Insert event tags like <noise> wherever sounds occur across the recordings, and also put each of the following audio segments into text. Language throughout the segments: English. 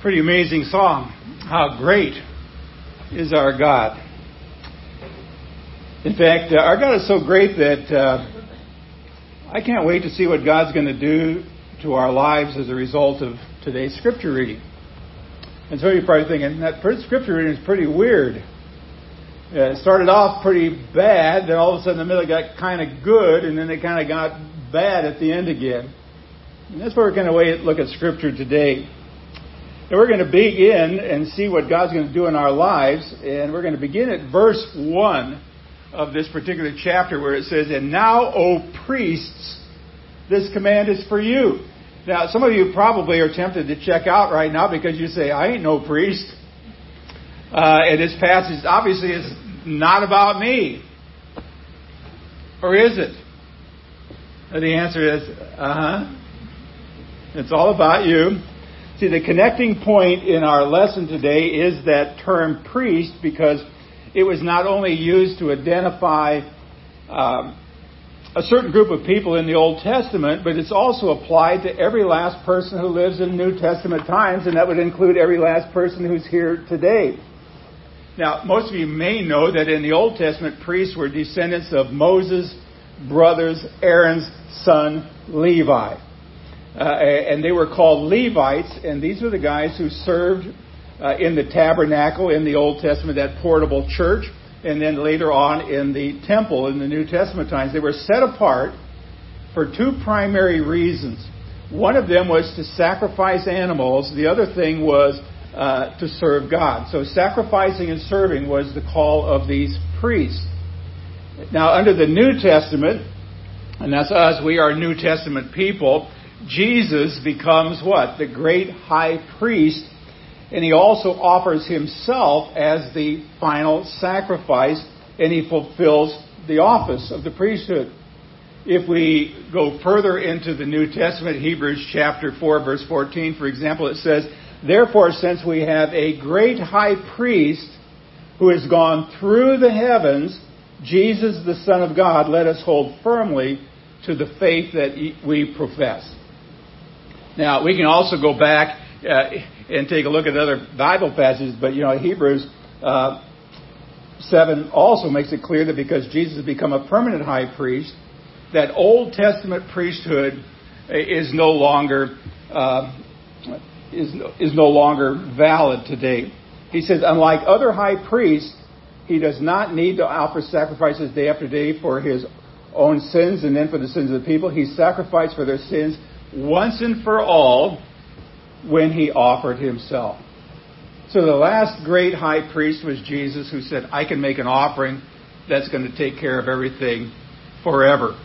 Pretty amazing song. How great is our God. In fact, uh, our God is so great that uh, I can't wait to see what God's going to do to our lives as a result of today's scripture reading. And so you're probably thinking, that scripture reading is pretty weird. Uh, it started off pretty bad, then all of a sudden the middle got kind of good, and then it kind of got bad at the end again. And that's where we're going to look at scripture today. And we're going to begin and see what God's going to do in our lives. And we're going to begin at verse 1 of this particular chapter where it says, And now, O priests, this command is for you. Now, some of you probably are tempted to check out right now because you say, I ain't no priest. Uh, and this passage obviously is not about me. Or is it? And the answer is, uh huh. It's all about you. See, the connecting point in our lesson today is that term priest because it was not only used to identify um, a certain group of people in the Old Testament, but it's also applied to every last person who lives in New Testament times, and that would include every last person who's here today. Now, most of you may know that in the Old Testament, priests were descendants of Moses' brothers, Aaron's son, Levi. Uh, and they were called Levites, and these were the guys who served uh, in the tabernacle in the Old Testament, that portable church, and then later on in the temple in the New Testament times. They were set apart for two primary reasons. One of them was to sacrifice animals, the other thing was uh, to serve God. So sacrificing and serving was the call of these priests. Now, under the New Testament, and that's us, we are New Testament people. Jesus becomes what? The great high priest, and he also offers himself as the final sacrifice, and he fulfills the office of the priesthood. If we go further into the New Testament, Hebrews chapter 4, verse 14, for example, it says, Therefore, since we have a great high priest who has gone through the heavens, Jesus, the Son of God, let us hold firmly to the faith that we profess. Now, we can also go back uh, and take a look at other Bible passages, but you know, Hebrews uh, 7 also makes it clear that because Jesus has become a permanent high priest, that Old Testament priesthood is no longer uh, is is no longer valid today. He says, unlike other high priests, he does not need to offer sacrifices day after day for his own sins and then for the sins of the people. He sacrificed for their sins once and for all when he offered himself. So the last great high priest was Jesus who said, I can make an offering that's going to take care of everything forever.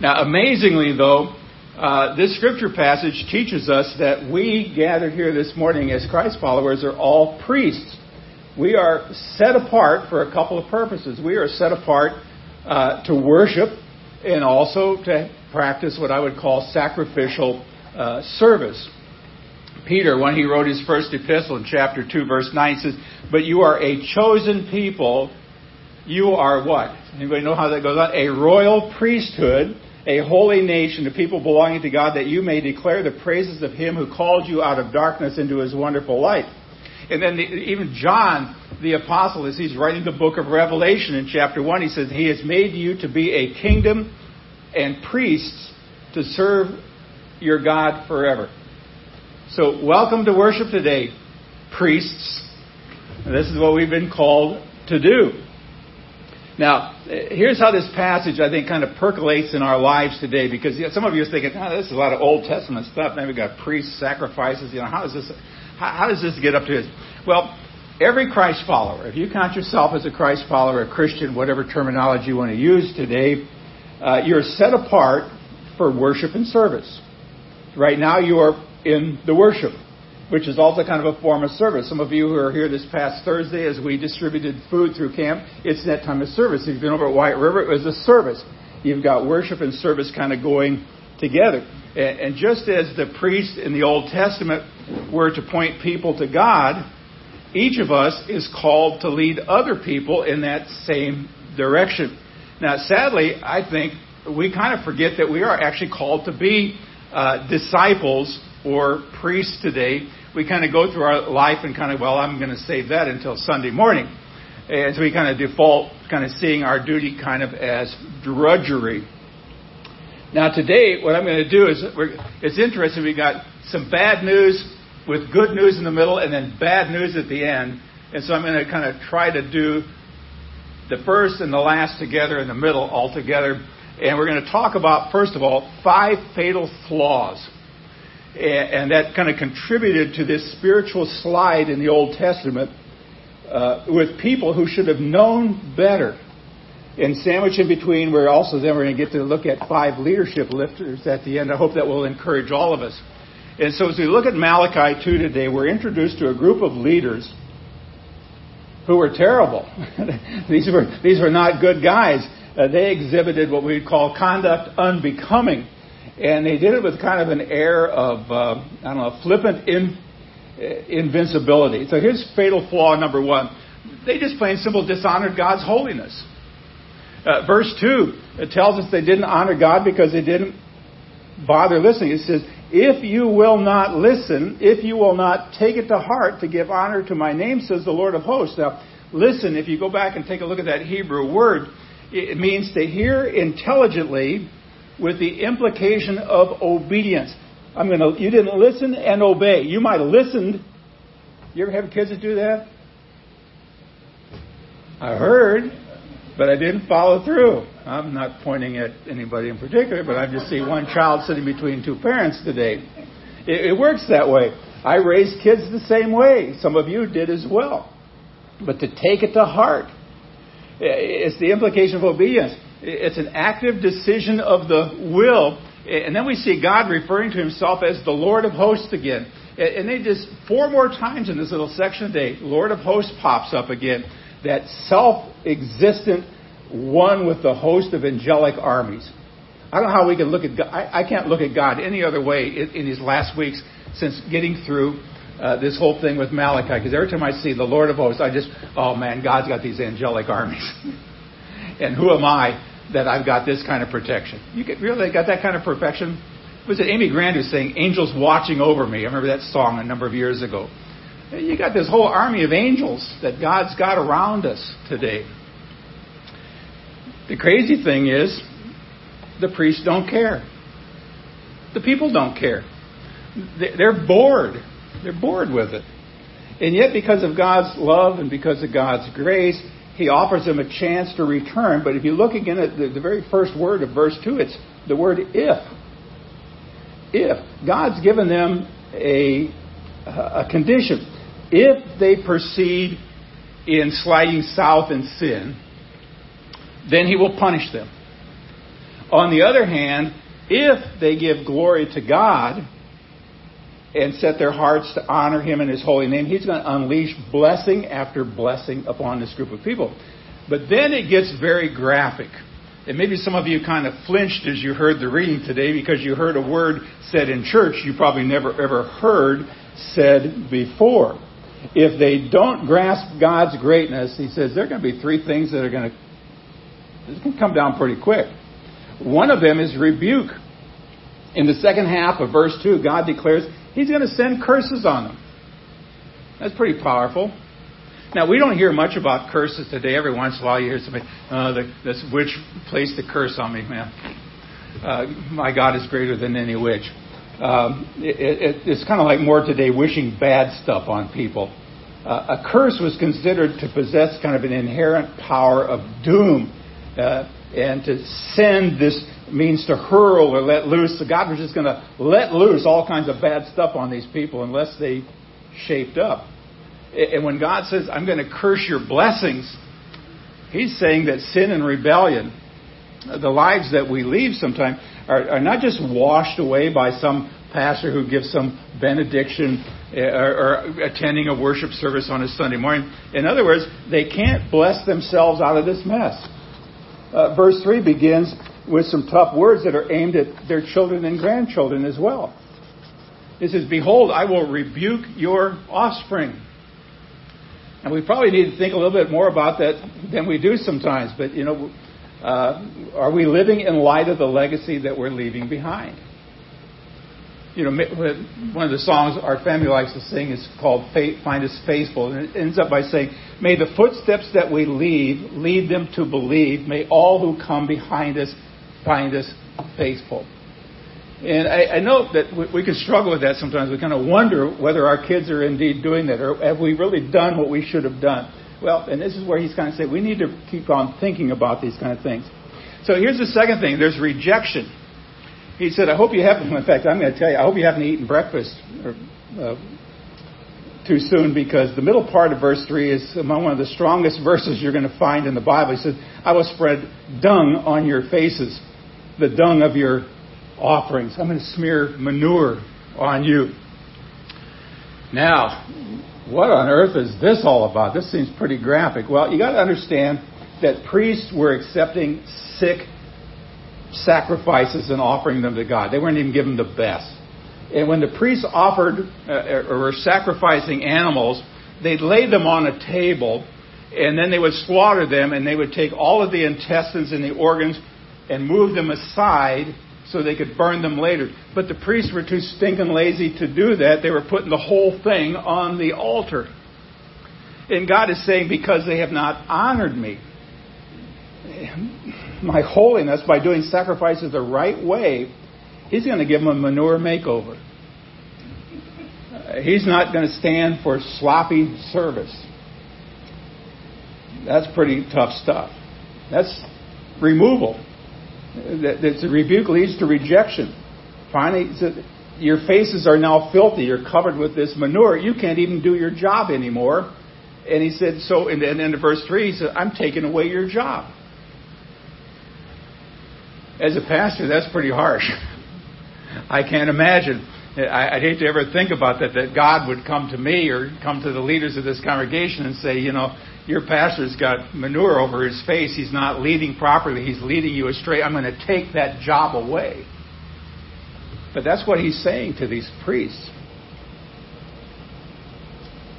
Now, amazingly, though, uh, this scripture passage teaches us that we gathered here this morning as Christ followers are all priests. We are set apart for a couple of purposes. We are set apart uh, to worship and also to practice what I would call sacrificial uh, service. Peter, when he wrote his first epistle in chapter 2, verse 9, says, But you are a chosen people. You are what? Anybody know how that goes on? A royal priesthood, a holy nation, a people belonging to God, that you may declare the praises of him who called you out of darkness into his wonderful light. And then the, even John, the apostle, as he's writing the book of Revelation in chapter 1, he says, He has made you to be a kingdom and priests to serve your God forever. So, welcome to worship today, priests. This is what we've been called to do. Now, here's how this passage, I think, kind of percolates in our lives today, because you know, some of you are thinking, oh, this is a lot of Old Testament stuff. Then we've got priests, sacrifices. You know, how does this, how, how does this get up to this? Well, every Christ follower, if you count yourself as a Christ follower, a Christian, whatever terminology you want to use today, uh, you're set apart for worship and service. Right now, you are in the worship, which is also kind of a form of service. Some of you who are here this past Thursday, as we distributed food through camp, it's that time of service. If you've been over at White River, it was a service. You've got worship and service kind of going together. And just as the priests in the Old Testament were to point people to God, each of us is called to lead other people in that same direction. Now, sadly, I think we kind of forget that we are actually called to be uh, disciples or priests today. we kind of go through our life and kind of, well, I'm going to save that until Sunday morning. And so we kind of default kind of seeing our duty kind of as drudgery. Now today, what I'm going to do is, it's interesting, we got some bad news with good news in the middle and then bad news at the end. And so I'm going to kind of try to do the first and the last together and the middle all together. And we're going to talk about, first of all, five fatal flaws. And that kind of contributed to this spiritual slide in the Old Testament uh, with people who should have known better. And sandwich in between, we're also then we're going to get to look at five leadership lifters at the end. I hope that will encourage all of us. And so as we look at Malachi 2 today, we're introduced to a group of leaders who were terrible. <laughs> these were these were not good guys. Uh, they exhibited what we'd call conduct unbecoming, and they did it with kind of an air of uh, I don't know flippant in, uh, invincibility. So here's fatal flaw number one: they just plain simple dishonored God's holiness. Uh, verse two it tells us they didn't honor God because they didn't bother listening. It says, if you will not listen, if you will not take it to heart to give honor to my name, says the Lord of hosts. Now, listen, if you go back and take a look at that Hebrew word, it means to hear intelligently with the implication of obedience. I'm going to, you didn't listen and obey. You might have listened. You ever have kids that do that? I heard, but I didn't follow through. I'm not pointing at anybody in particular, but I just see one child sitting between two parents today. It, it works that way. I raised kids the same way. Some of you did as well. But to take it to heart, it's the implication of obedience. It's an active decision of the will. And then we see God referring to himself as the Lord of hosts again. And they just, four more times in this little section today, Lord of hosts pops up again. That self existent one with the host of angelic armies. I don't know how we can look at God. I, I can't look at God any other way in, in these last weeks since getting through uh, this whole thing with Malachi. Because every time I see the Lord of hosts, I just, oh man, God's got these angelic armies. <laughs> and who am I that I've got this kind of protection? You get, really got that kind of perfection? Was it Amy Grant who sang "Angels Watching Over Me"? I remember that song a number of years ago. You got this whole army of angels that God's got around us today. The crazy thing is, the priests don't care. The people don't care. They're bored. They're bored with it. And yet, because of God's love and because of God's grace, He offers them a chance to return. But if you look again at the, the very first word of verse 2, it's the word if. If. God's given them a, a condition. If they proceed in sliding south in sin, then he will punish them. On the other hand, if they give glory to God and set their hearts to honor him in his holy name, he's going to unleash blessing after blessing upon this group of people. But then it gets very graphic. And maybe some of you kind of flinched as you heard the reading today because you heard a word said in church you probably never ever heard said before. If they don't grasp God's greatness, he says there are going to be three things that are going to this can come down pretty quick. One of them is rebuke. In the second half of verse 2, God declares He's going to send curses on them. That's pretty powerful. Now, we don't hear much about curses today. Every once in a while, you hear somebody, uh, the, this witch placed a curse on me, man. Uh, my God is greater than any witch. Um, it, it, it's kind of like more today wishing bad stuff on people. Uh, a curse was considered to possess kind of an inherent power of doom uh, and to send this means to hurl or let loose. So God was just going to let loose all kinds of bad stuff on these people unless they shaped up. And when God says, I'm going to curse your blessings, He's saying that sin and rebellion, the lives that we lead sometimes, are, are not just washed away by some pastor who gives some benediction uh, or, or attending a worship service on a Sunday morning. In other words, they can't bless themselves out of this mess uh, verse 3 begins with some tough words that are aimed at their children and grandchildren as well. It says, Behold, I will rebuke your offspring. And we probably need to think a little bit more about that than we do sometimes. But, you know, uh, are we living in light of the legacy that we're leaving behind? you know, one of the songs our family likes to sing is called Find Us Faithful. And it ends up by saying, May the footsteps that we leave lead them to believe. May all who come behind us find us faithful. And I, I know that we, we can struggle with that sometimes. We kind of wonder whether our kids are indeed doing that or have we really done what we should have done. Well, and this is where he's kind of saying we need to keep on thinking about these kind of things. So here's the second thing there's rejection. He said, I hope you haven't, in fact, I'm going to tell you, I hope you haven't eaten breakfast or, uh, too soon because the middle part of verse 3 is among one of the strongest verses you're going to find in the Bible. He says, I will spread dung on your faces, the dung of your offerings. I'm going to smear manure on you. Now, what on earth is this all about? This seems pretty graphic. Well, you got to understand that priests were accepting sick sacrifices and offering them to God. They weren't even given the best. And when the priests offered uh, or were sacrificing animals, they'd lay them on a table and then they would slaughter them and they would take all of the intestines and the organs and move them aside so they could burn them later. But the priests were too stinking lazy to do that. They were putting the whole thing on the altar. And God is saying, because they have not honored me, my holiness by doing sacrifices the right way, He's going to give them a manure makeover. He's not going to stand for sloppy service. That's pretty tough stuff. That's removal. That's a rebuke leads to rejection. Finally, your faces are now filthy. You're covered with this manure. You can't even do your job anymore. And he said, so in the end of verse 3, he said, I'm taking away your job. As a pastor, that's pretty harsh. <laughs> I can't imagine. I, would hate to ever think about that, that God would come to me or come to the leaders of this congregation and say, you know, your pastor's got manure over his face. He's not leading properly. He's leading you astray. I'm going to take that job away. But that's what he's saying to these priests.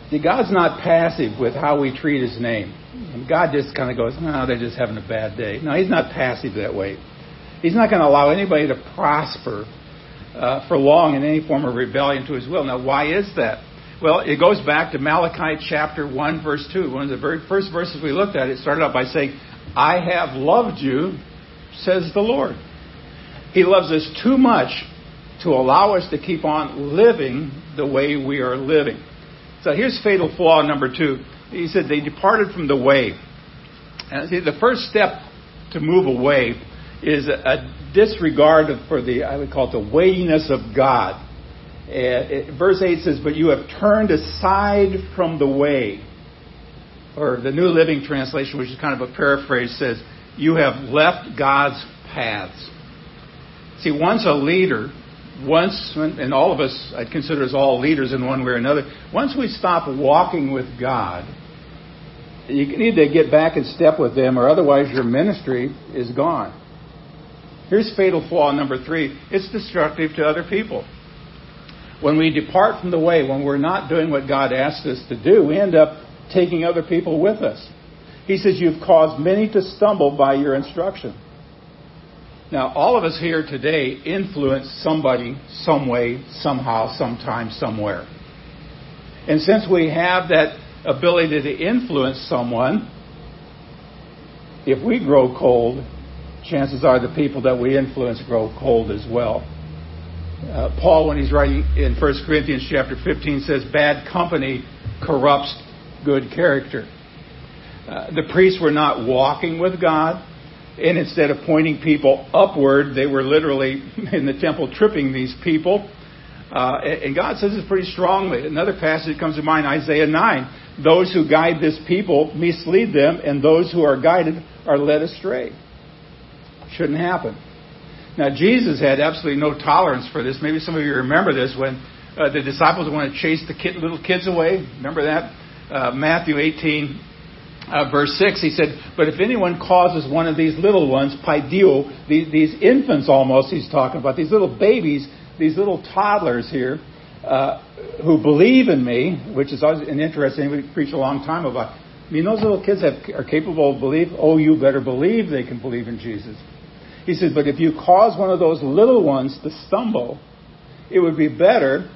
See, God's not passive with how we treat his name. And God just kind of goes, no, they're just having a bad day. No, he's not passive that way. He's not going to allow anybody to prosper uh, for long in any form of rebellion to his will. Now, why is that? Well, it goes back to Malachi chapter 1, verse 2. One of the very first verses we looked at, it started out by saying, I have loved you, says the Lord. He loves us too much to allow us to keep on living the way we are living. So here's fatal flaw number two. He said they departed from the way. And see, the first step to move away is a disregard for the, I would call it the weightiness of God. Uh, verse 8 says, But you have turned aside from the way. Or the New Living Translation, which is kind of a paraphrase, says, You have left God's paths. See, once a leader, once, and all of us, I'd consider us all leaders in one way or another, once we stop walking with God, you need to get back in step with them, or otherwise your ministry is gone. Here's fatal flaw number three it's destructive to other people. When we depart from the way, when we're not doing what God asked us to do, we end up taking other people with us. He says, You've caused many to stumble by your instruction. Now, all of us here today influence somebody, some way, somehow, sometime, somewhere. And since we have that ability to influence someone, if we grow cold, chances are the people that we influence grow cold as well. Uh, Paul, when he's writing in 1 Corinthians chapter 15, says, Bad company corrupts good character. Uh, the priests were not walking with God, and instead of pointing people upward, they were literally <laughs> in the temple tripping these people. Uh, and God says this pretty strongly. Another passage comes to mind, Isaiah 9. Those who guide this people mislead them, and those who are guided are led astray. Shouldn't happen. Now, Jesus had absolutely no tolerance for this. Maybe some of you remember this when uh, the disciples wanted to chase the kid, little kids away. Remember that? Uh, Matthew 18, uh, verse 6, he said, But if anyone causes one of these little ones, paidio, these, these infants almost he's talking about, these little babies, these little toddlers here, uh, who believe in me, which is always an interesting, we preach a long time about. I mean, those little kids have, are capable of belief. Oh, you better believe they can believe in Jesus. He says, But if you cause one of those little ones to stumble, it would be better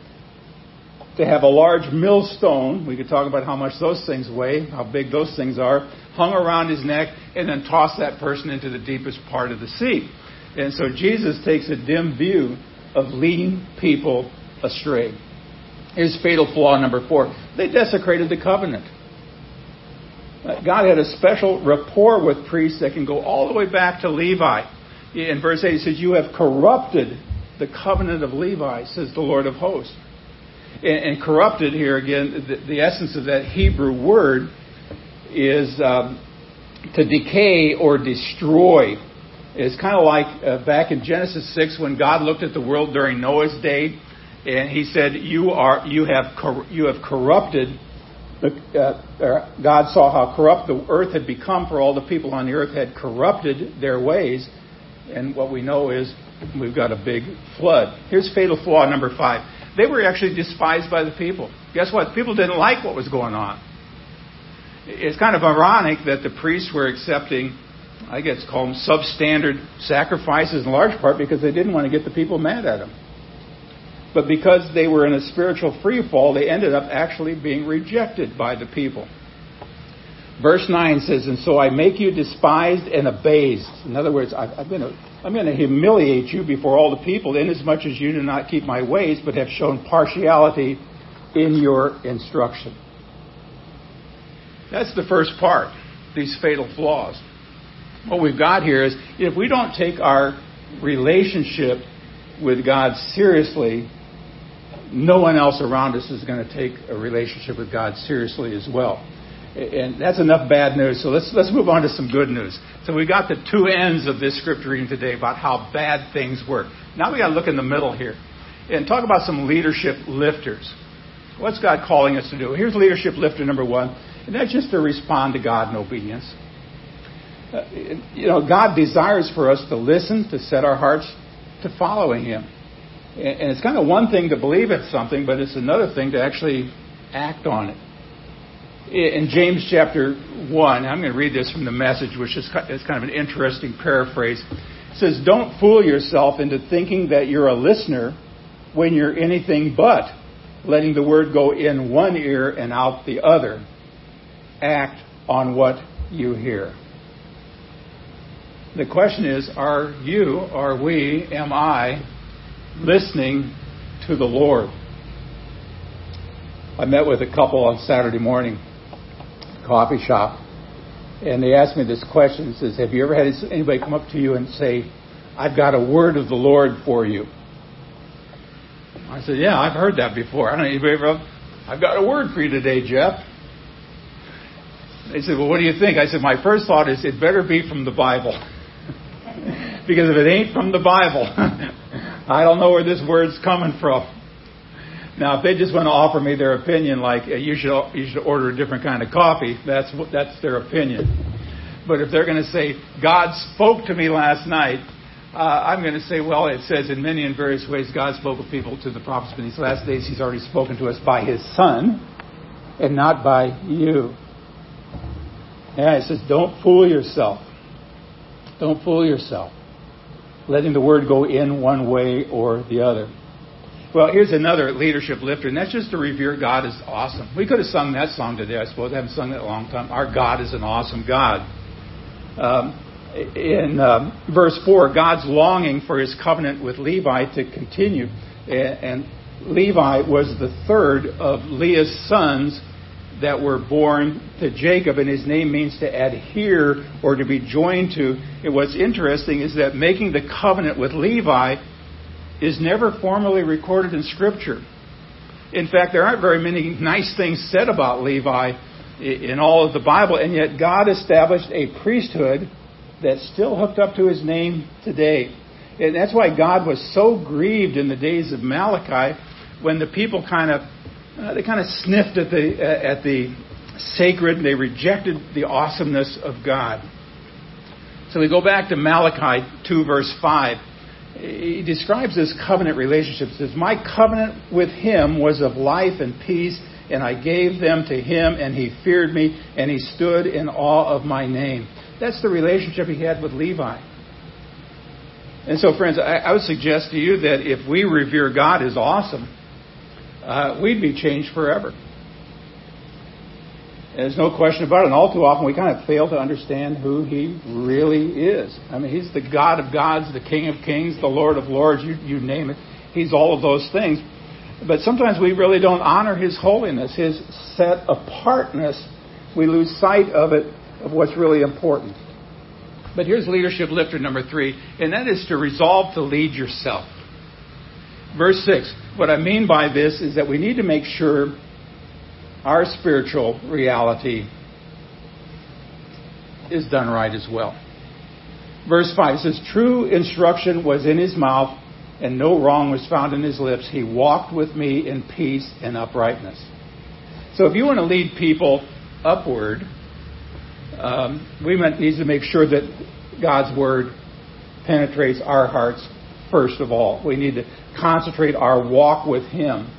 to have a large millstone. We could talk about how much those things weigh, how big those things are, hung around his neck, and then toss that person into the deepest part of the sea. And so Jesus takes a dim view of leading people astray. Here's fatal flaw number four. They desecrated the covenant. Uh, God had a special rapport with priests that can go all the way back to Levi. In verse 8, he says, You have corrupted the covenant of Levi, says the Lord of hosts. And, corrupted here again, the, the, essence of that Hebrew word is um, to decay or destroy. It's kind of like uh, back in Genesis 6 when God looked at the world during Noah's day and he said, "You are you have cor- you have corrupted." Uh, God saw how corrupt the earth had become, for all the people on the earth had corrupted their ways, and what we know is we've got a big flood. Here's fatal flaw number five: they were actually despised by the people. Guess what? People didn't like what was going on. It's kind of ironic that the priests were accepting I guess call them substandard sacrifices in large part because they didn't want to get the people mad at them. But because they were in a spiritual free fall, they ended up actually being rejected by the people. Verse 9 says, And so I make you despised and abased. In other words, I'm going to, I'm going to humiliate you before all the people, inasmuch as you do not keep my ways, but have shown partiality in your instruction. That's the first part, these fatal flaws what we've got here is if we don't take our relationship with God seriously, no one else around us is going to take a relationship with God seriously as well. And that's enough bad news. So let's let's move on to some good news. So we got the two ends of this scripture reading today about how bad things work. Now we got to look in the middle here and talk about some leadership lifters. What's God calling us to do? Here's leadership lifter number one, and that's just to respond to God in obedience. Uh, you know, God desires for us to listen, to set our hearts to following Him. And it's kind of one thing to believe in something, but it's another thing to actually act on it. In James chapter 1, I'm going to read this from the message, which is kind of an interesting paraphrase. It says, Don't fool yourself into thinking that you're a listener when you're anything but letting the word go in one ear and out the other. Act on what you hear. The question is are you, are we, am I listening to the Lord? I met with a couple on Saturday morning, coffee shop, and they asked me this question. It says, Have you ever had anybody come up to you and say, I've got a word of the Lord for you? I said, Yeah, I've heard that before. I don't know anybody ever, I've got a word for you today, Jeff. They said, Well, what do you think? I said, My first thought is it better be from the Bible. <laughs> because if it ain't from the Bible, <laughs> I don't know where this word's coming from. Now, if they just want to offer me their opinion, like you should you should order a different kind of coffee, that's that's their opinion. But if they're going to say God spoke to me last night, uh, I'm going to say, well, it says in many and various ways God spoke with people to the prophets, but in these last days He's already spoken to us by His Son, and not by you. Yeah, it says, don't fool yourself. Don't fool yourself letting the word go in one way or the other. Well, here's another leadership lifter, and that's just to revere God as awesome. We could have sung that song today, I suppose. I haven't sung that a long time. Our God is an awesome God. Um, in um, verse 4, God's longing for his covenant with Levi to continue. And Levi was the third of Leah's sons that were born to Jacob, and his name means to adhere or to be joined to. And what's interesting is that making the covenant with Levi is never formally recorded in Scripture. In fact, there aren't very many nice things said about Levi in all of the Bible, and yet God established a priesthood that's still hooked up to his name today. And that's why God was so grieved in the days of Malachi when the people kind of uh, they kind of sniffed at the uh, at the sacred. and They rejected the awesomeness of God. So we go back to Malachi 2, verse 5. He describes this covenant relationship. He says, My covenant with him was of life and peace, and I gave them to him, and he feared me, and he stood in awe of my name. That's the relationship he had with Levi. And so, friends, I, I would suggest to you that if we revere God as awesome, uh, we'd be changed forever. There's no question about it. And all too often we kind of fail to understand who He really is. I mean, He's the God of gods, the King of kings, the Lord of lords, you, you name it. He's all of those things. But sometimes we really don't honor His holiness, His set apartness. We lose sight of it, of what's really important. But here's leadership lifter number three, and that is to resolve to lead yourself. Verse 6. What I mean by this is that we need to make sure our spiritual reality is done right as well. Verse 5 says, True instruction was in his mouth, and no wrong was found in his lips. He walked with me in peace and uprightness. So if you want to lead people upward, um, we need to make sure that God's word penetrates our hearts first of all. We need to concentrate our walk with Him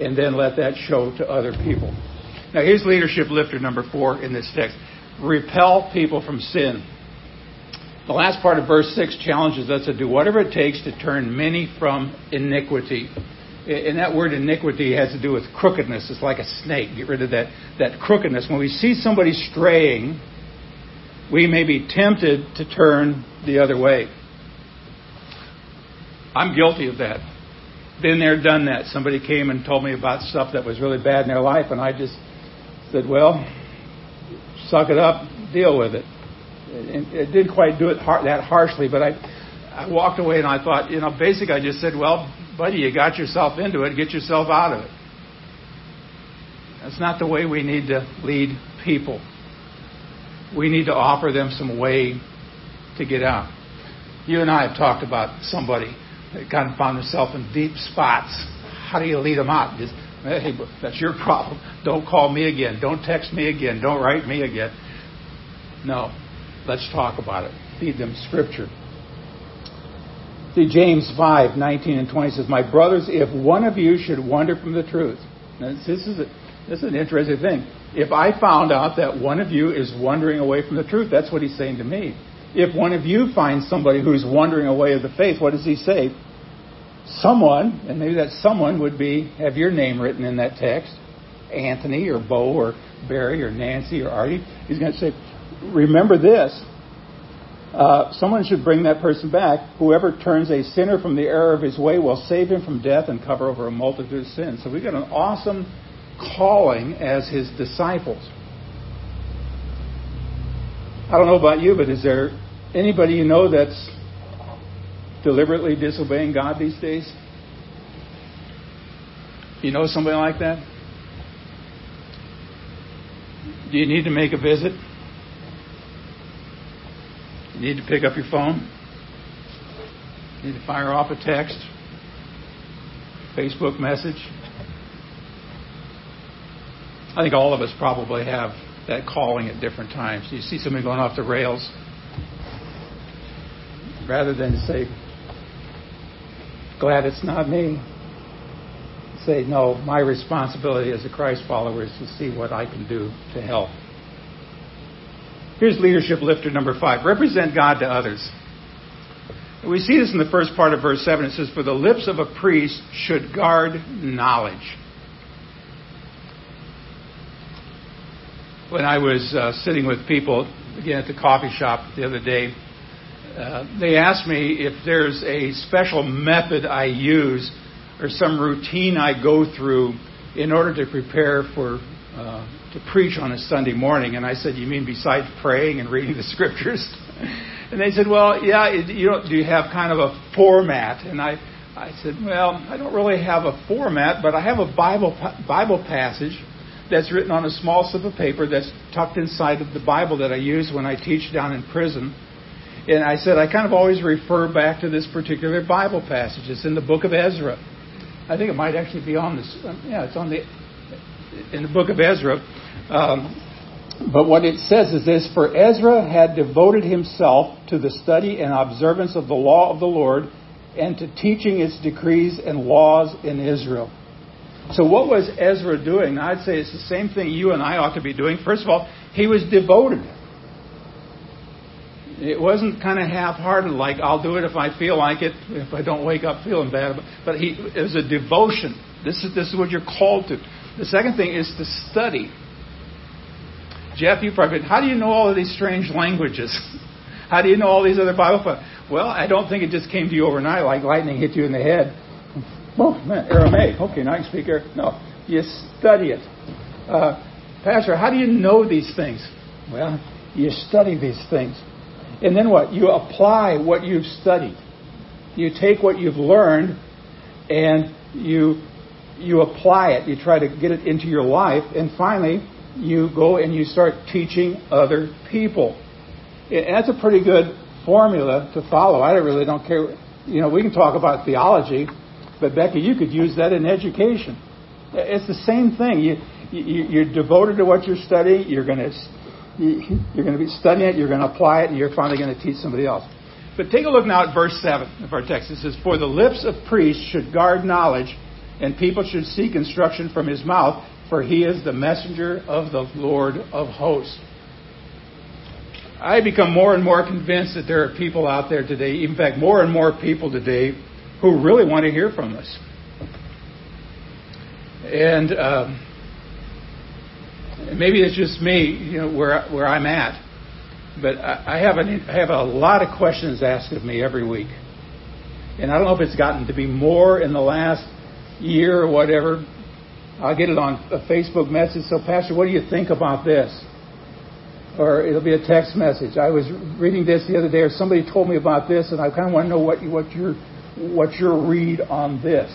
and then let that show to other people. Now, here's leadership lifter number four in this text repel people from sin. The last part of verse 6 challenges us to do whatever it takes to turn many from iniquity. And that word iniquity has to do with crookedness. It's like a snake. Get rid of that, that crookedness. When we see somebody straying, we may be tempted to turn the other way. I'm guilty of that been there, done that. Somebody came and told me about stuff that was really bad in their life, and I just said, well, suck it up, deal with it. It, it didn't quite do it har- that harshly, but I, I walked away and I thought, you know, basically I just said, well, buddy, you got yourself into it, get yourself out of it. That's not the way we need to lead people. We need to offer them some way to get out. You and I have talked about somebody kind of found himself in deep spots. How do you lead them out? Just, hey, that's your problem. Don't call me again. Don't text me again. Don't write me again. No. Let's talk about it. Feed them scripture. See, James 5, 19 and 20 says, My brothers, if one of you should wander from the truth. Now, this, is a, this is an interesting thing. If I found out that one of you is wandering away from the truth, that's what he's saying to me. If one of you finds somebody who's wandering away of the faith, what does he say? Someone, and maybe that someone would be, have your name written in that text, Anthony or Bo or Barry or Nancy or Artie. He's going to say, remember this. Uh, someone should bring that person back. Whoever turns a sinner from the error of his way will save him from death and cover over a multitude of sins. So we've got an awesome calling as his disciples. I don't know about you, but is there anybody you know that's deliberately disobeying God these days? You know somebody like that? Do you need to make a visit? You need to pick up your phone? You need to fire off a text? Facebook message? I think all of us probably have that calling at different times. You see somebody going off the rails, rather than say, glad it's not me, say, no, my responsibility as a Christ follower is to see what I can do to help. Here's leadership lifter number five represent God to others. We see this in the first part of verse 7. It says, For the lips of a priest should guard knowledge. When I was uh, sitting with people again at the coffee shop the other day, uh, they asked me if there's a special method I use or some routine I go through in order to prepare for uh, to preach on a Sunday morning. And I said, "You mean besides praying and reading the <laughs> scriptures?" and they said, "Well, yeah. You know, do you have kind of a format?" And I, I said, "Well, I don't really have a format, but I have a Bible Bible passage." That's written on a small slip of paper that's tucked inside of the Bible that I use when I teach down in prison. And I said, I kind of always refer back to this particular Bible passage. It's in the book of Ezra. I think it might actually be on this. Yeah, it's on the in the book of Ezra. Um, but what it says is this: For Ezra had devoted himself to the study and observance of the law of the Lord, and to teaching its decrees and laws in Israel. So, what was Ezra doing? I'd say it's the same thing you and I ought to be doing. First of all, he was devoted. It wasn't kind of half-hearted, like I'll do it if I feel like it, if I don't wake up feeling bad. But he, it was a devotion. This is this is what you're called to. The second thing is to study. Jeff, you probably, how do you know all of these strange languages? <laughs> How do you know all these other Bible? Well, I don't think it just came to you overnight, like lightning hit you in the head. Oh man, Aramaic. Okay, now I can speak Aramaic. No, you study it. Uh, Pastor, how do you know these things? Well, you study these things. And then what? You apply what you've studied. You take what you've learned and you you apply it. You try to get it into your life, and finally, you go and you start teaching other people. And that's a pretty good formula to follow. I really don't care. You know, we can talk about theology, but Becky, you could use that in education. It's the same thing. You, you you're devoted to what you're studying. You're going to you're going to be studying it. You're going to apply it, and you're finally going to teach somebody else. But take a look now at verse seven of our text. It says, "For the lips of priests should guard knowledge." and people should seek instruction from his mouth, for he is the messenger of the Lord of hosts. I become more and more convinced that there are people out there today, in fact, more and more people today, who really want to hear from us. And um, maybe it's just me, you know, where where I'm at. But I have an, I have a lot of questions asked of me every week, and I don't know if it's gotten to be more in the last year or whatever, I'll get it on a Facebook message. So, Pastor, what do you think about this? Or it'll be a text message. I was reading this the other day, or somebody told me about this, and I kind of want to know what what your what your read on this.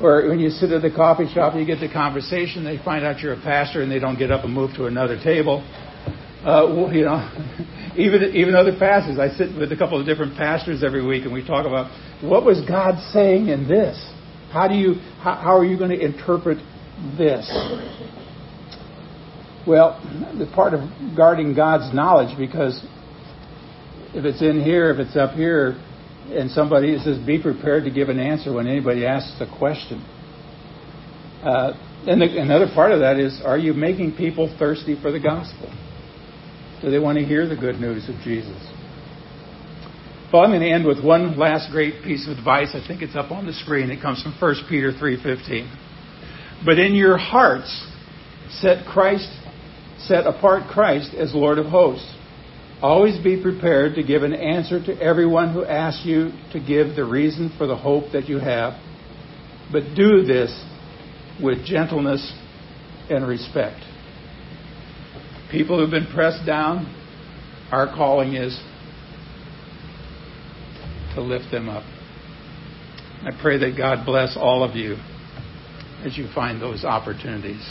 Or when you sit at the coffee shop, you get the conversation. They find out you're a pastor, and they don't get up and move to another table. Uh, well, you know, <laughs> even even other pastors. I sit with a couple of different pastors every week, and we talk about what was God saying in this. How do you how, how are you going to interpret this? Well, the part of guarding God's knowledge, because if it's in here, if it's up here, and somebody says, "Be prepared to give an answer when anybody asks a question." Uh, and the, another part of that is, are you making people thirsty for the gospel? Do they want to hear the good news of Jesus? Well, I'm going to end with one last great piece of advice. I think it's up on the screen. It comes from 1 Peter 3:15. But in your hearts set Christ set apart Christ as Lord of hosts. Always be prepared to give an answer to everyone who asks you to give the reason for the hope that you have. But do this with gentleness and respect people who've been pressed down, our calling is to lift them up. I pray that God bless all of you as you find those opportunities.